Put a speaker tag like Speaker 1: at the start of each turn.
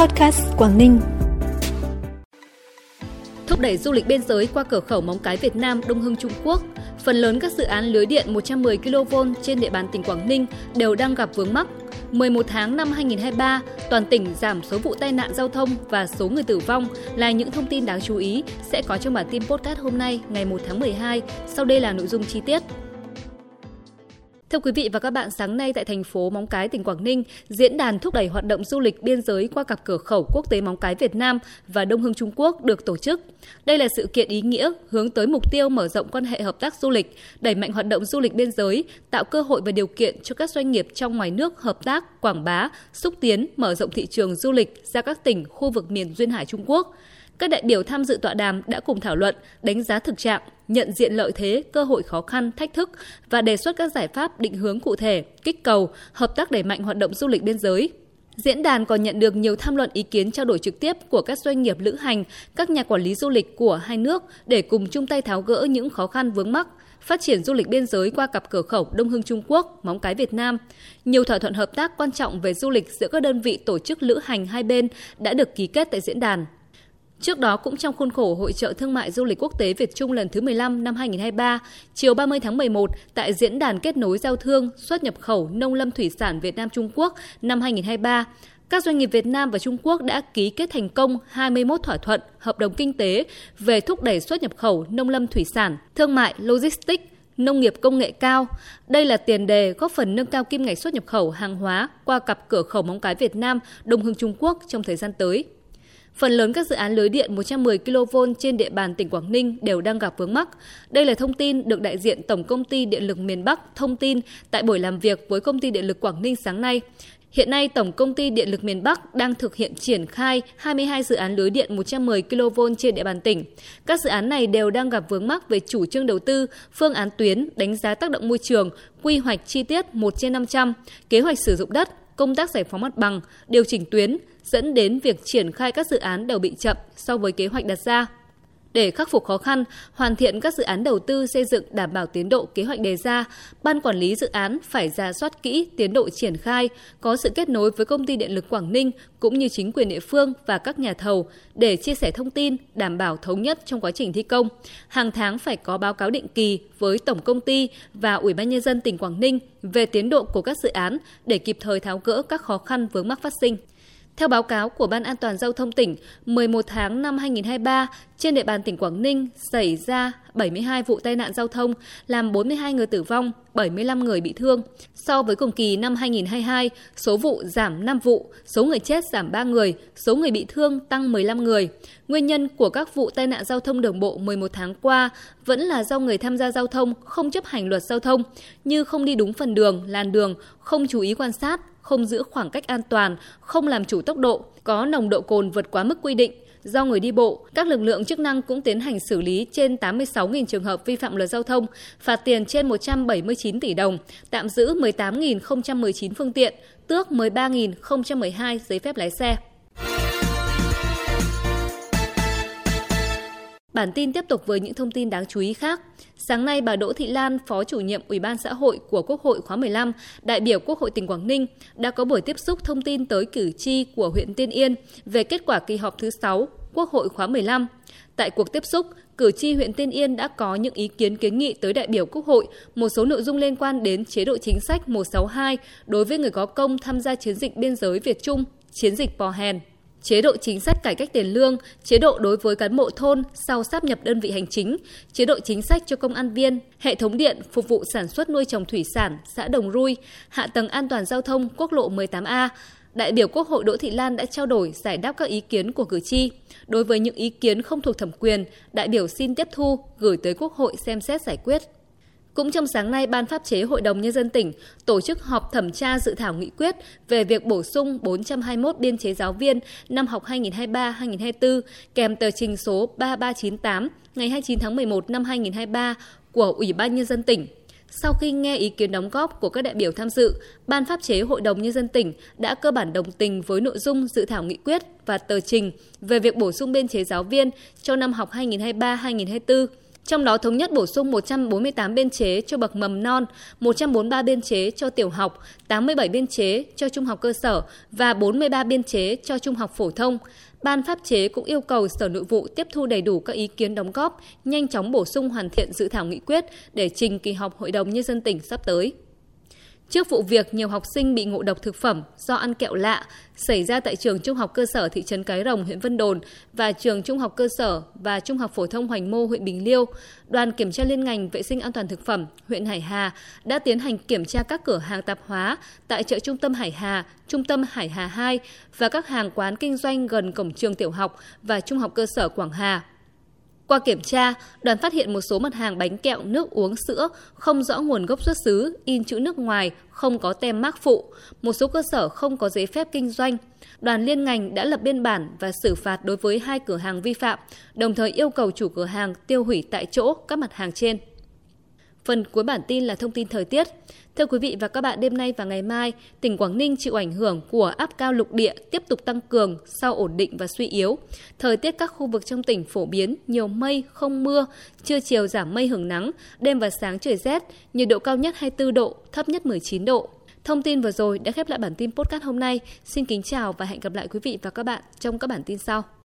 Speaker 1: Podcast Quảng Ninh.
Speaker 2: Thúc đẩy du lịch biên giới qua cửa khẩu Móng Cái Việt Nam Đông Hưng Trung Quốc, phần lớn các dự án lưới điện 110 kV trên địa bàn tỉnh Quảng Ninh đều đang gặp vướng mắc. 11 tháng năm 2023, toàn tỉnh giảm số vụ tai nạn giao thông và số người tử vong là những thông tin đáng chú ý sẽ có trong bản tin podcast hôm nay ngày 1 tháng 12. Sau đây là nội dung chi tiết. Thưa quý vị và các bạn, sáng nay tại thành phố Móng Cái, tỉnh Quảng Ninh, diễn đàn thúc đẩy hoạt động du lịch biên giới qua cặp cửa khẩu quốc tế Móng Cái Việt Nam và Đông Hưng Trung Quốc được tổ chức. Đây là sự kiện ý nghĩa hướng tới mục tiêu mở rộng quan hệ hợp tác du lịch, đẩy mạnh hoạt động du lịch biên giới, tạo cơ hội và điều kiện cho các doanh nghiệp trong ngoài nước hợp tác, quảng bá, xúc tiến, mở rộng thị trường du lịch ra các tỉnh, khu vực miền Duyên Hải Trung Quốc. Các đại biểu tham dự tọa đàm đã cùng thảo luận, đánh giá thực trạng, nhận diện lợi thế, cơ hội khó khăn, thách thức và đề xuất các giải pháp định hướng cụ thể, kích cầu, hợp tác đẩy mạnh hoạt động du lịch biên giới. Diễn đàn còn nhận được nhiều tham luận ý kiến trao đổi trực tiếp của các doanh nghiệp lữ hành, các nhà quản lý du lịch của hai nước để cùng chung tay tháo gỡ những khó khăn vướng mắc, phát triển du lịch biên giới qua cặp cửa khẩu Đông Hưng Trung Quốc, Móng Cái Việt Nam. Nhiều thỏa thuận hợp tác quan trọng về du lịch giữa các đơn vị tổ chức lữ hành hai bên đã được ký kết tại diễn đàn. Trước đó cũng trong khuôn khổ Hội trợ Thương mại Du lịch Quốc tế Việt Trung lần thứ 15 năm 2023, chiều 30 tháng 11 tại Diễn đàn Kết nối Giao thương xuất nhập khẩu nông lâm thủy sản Việt Nam Trung Quốc năm 2023, các doanh nghiệp Việt Nam và Trung Quốc đã ký kết thành công 21 thỏa thuận hợp đồng kinh tế về thúc đẩy xuất nhập khẩu nông lâm thủy sản, thương mại, logistics, nông nghiệp công nghệ cao. Đây là tiền đề góp phần nâng cao kim ngạch xuất nhập khẩu hàng hóa qua cặp cửa khẩu Móng Cái Việt Nam, Đông Hưng Trung Quốc trong thời gian tới. Phần lớn các dự án lưới điện 110 kV trên địa bàn tỉnh Quảng Ninh đều đang gặp vướng mắc. Đây là thông tin được đại diện Tổng công ty Điện lực miền Bắc thông tin tại buổi làm việc với công ty Điện lực Quảng Ninh sáng nay. Hiện nay, Tổng công ty Điện lực miền Bắc đang thực hiện triển khai 22 dự án lưới điện 110 kV trên địa bàn tỉnh. Các dự án này đều đang gặp vướng mắc về chủ trương đầu tư, phương án tuyến, đánh giá tác động môi trường, quy hoạch chi tiết 1 trên 500, kế hoạch sử dụng đất, công tác giải phóng mặt bằng, điều chỉnh tuyến, dẫn đến việc triển khai các dự án đều bị chậm so với kế hoạch đặt ra. Để khắc phục khó khăn, hoàn thiện các dự án đầu tư xây dựng đảm bảo tiến độ kế hoạch đề ra, ban quản lý dự án phải ra soát kỹ tiến độ triển khai, có sự kết nối với công ty điện lực Quảng Ninh cũng như chính quyền địa phương và các nhà thầu để chia sẻ thông tin, đảm bảo thống nhất trong quá trình thi công. Hàng tháng phải có báo cáo định kỳ với tổng công ty và Ủy ban nhân dân tỉnh Quảng Ninh về tiến độ của các dự án để kịp thời tháo gỡ các khó khăn vướng mắc phát sinh. Theo báo cáo của Ban An toàn Giao thông tỉnh, 11 tháng năm 2023, trên địa bàn tỉnh Quảng Ninh xảy ra 72 vụ tai nạn giao thông, làm 42 người tử vong, 75 người bị thương. So với cùng kỳ năm 2022, số vụ giảm 5 vụ, số người chết giảm 3 người, số người bị thương tăng 15 người. Nguyên nhân của các vụ tai nạn giao thông đường bộ 11 tháng qua vẫn là do người tham gia giao thông không chấp hành luật giao thông, như không đi đúng phần đường, làn đường, không chú ý quan sát, không giữ khoảng cách an toàn, không làm chủ tốc độ, có nồng độ cồn vượt quá mức quy định. Do người đi bộ, các lực lượng chức năng cũng tiến hành xử lý trên 86.000 trường hợp vi phạm luật giao thông, phạt tiền trên 179 tỷ đồng, tạm giữ 18.019 phương tiện, tước 13.012 giấy phép lái xe. Bản tin tiếp tục với những thông tin đáng chú ý khác. Sáng nay, bà Đỗ Thị Lan, Phó chủ nhiệm Ủy ban xã hội của Quốc hội khóa 15, đại biểu Quốc hội tỉnh Quảng Ninh đã có buổi tiếp xúc thông tin tới cử tri của huyện Tiên Yên về kết quả kỳ họp thứ 6 Quốc hội khóa 15. Tại cuộc tiếp xúc, cử tri huyện Tiên Yên đã có những ý kiến kiến nghị tới đại biểu Quốc hội một số nội dung liên quan đến chế độ chính sách 162 đối với người có công tham gia chiến dịch biên giới Việt Trung, chiến dịch Pò Hèn chế độ chính sách cải cách tiền lương, chế độ đối với cán bộ thôn sau sáp nhập đơn vị hành chính, chế độ chính sách cho công an viên, hệ thống điện phục vụ sản xuất nuôi trồng thủy sản xã Đồng Rui, hạ tầng an toàn giao thông quốc lộ 18A, đại biểu Quốc hội Đỗ Thị Lan đã trao đổi giải đáp các ý kiến của cử tri. Đối với những ý kiến không thuộc thẩm quyền, đại biểu xin tiếp thu, gửi tới Quốc hội xem xét giải quyết. Cũng trong sáng nay, Ban pháp chế Hội đồng Nhân dân tỉnh tổ chức họp thẩm tra dự thảo nghị quyết về việc bổ sung 421 biên chế giáo viên năm học 2023-2024 kèm tờ trình số 3398 ngày 29 tháng 11 năm 2023 của Ủy ban Nhân dân tỉnh. Sau khi nghe ý kiến đóng góp của các đại biểu tham dự, Ban pháp chế Hội đồng Nhân dân tỉnh đã cơ bản đồng tình với nội dung dự thảo nghị quyết và tờ trình về việc bổ sung biên chế giáo viên cho năm học 2023-2024 trong đó thống nhất bổ sung 148 biên chế cho bậc mầm non, 143 biên chế cho tiểu học, 87 biên chế cho trung học cơ sở và 43 biên chế cho trung học phổ thông. Ban pháp chế cũng yêu cầu Sở Nội vụ tiếp thu đầy đủ các ý kiến đóng góp, nhanh chóng bổ sung hoàn thiện dự thảo nghị quyết để trình kỳ họp Hội đồng Nhân dân tỉnh sắp tới. Trước vụ việc nhiều học sinh bị ngộ độc thực phẩm do ăn kẹo lạ xảy ra tại trường Trung học cơ sở thị trấn Cái Rồng, huyện Vân Đồn và trường Trung học cơ sở và Trung học phổ thông Hoành Mô, huyện Bình Liêu, đoàn kiểm tra liên ngành vệ sinh an toàn thực phẩm huyện Hải Hà đã tiến hành kiểm tra các cửa hàng tạp hóa tại chợ trung tâm Hải Hà, trung tâm Hải Hà 2 và các hàng quán kinh doanh gần cổng trường tiểu học và Trung học cơ sở Quảng Hà. Qua kiểm tra, đoàn phát hiện một số mặt hàng bánh kẹo, nước uống, sữa không rõ nguồn gốc xuất xứ, in chữ nước ngoài, không có tem mác phụ, một số cơ sở không có giấy phép kinh doanh. Đoàn liên ngành đã lập biên bản và xử phạt đối với hai cửa hàng vi phạm, đồng thời yêu cầu chủ cửa hàng tiêu hủy tại chỗ các mặt hàng trên. Phần cuối bản tin là thông tin thời tiết. Thưa quý vị và các bạn, đêm nay và ngày mai, tỉnh Quảng Ninh chịu ảnh hưởng của áp cao lục địa tiếp tục tăng cường sau ổn định và suy yếu. Thời tiết các khu vực trong tỉnh phổ biến nhiều mây, không mưa, trưa chiều giảm mây hưởng nắng, đêm và sáng trời rét, nhiệt độ cao nhất 24 độ, thấp nhất 19 độ. Thông tin vừa rồi đã khép lại bản tin podcast hôm nay. Xin kính chào và hẹn gặp lại quý vị và các bạn trong các bản tin sau.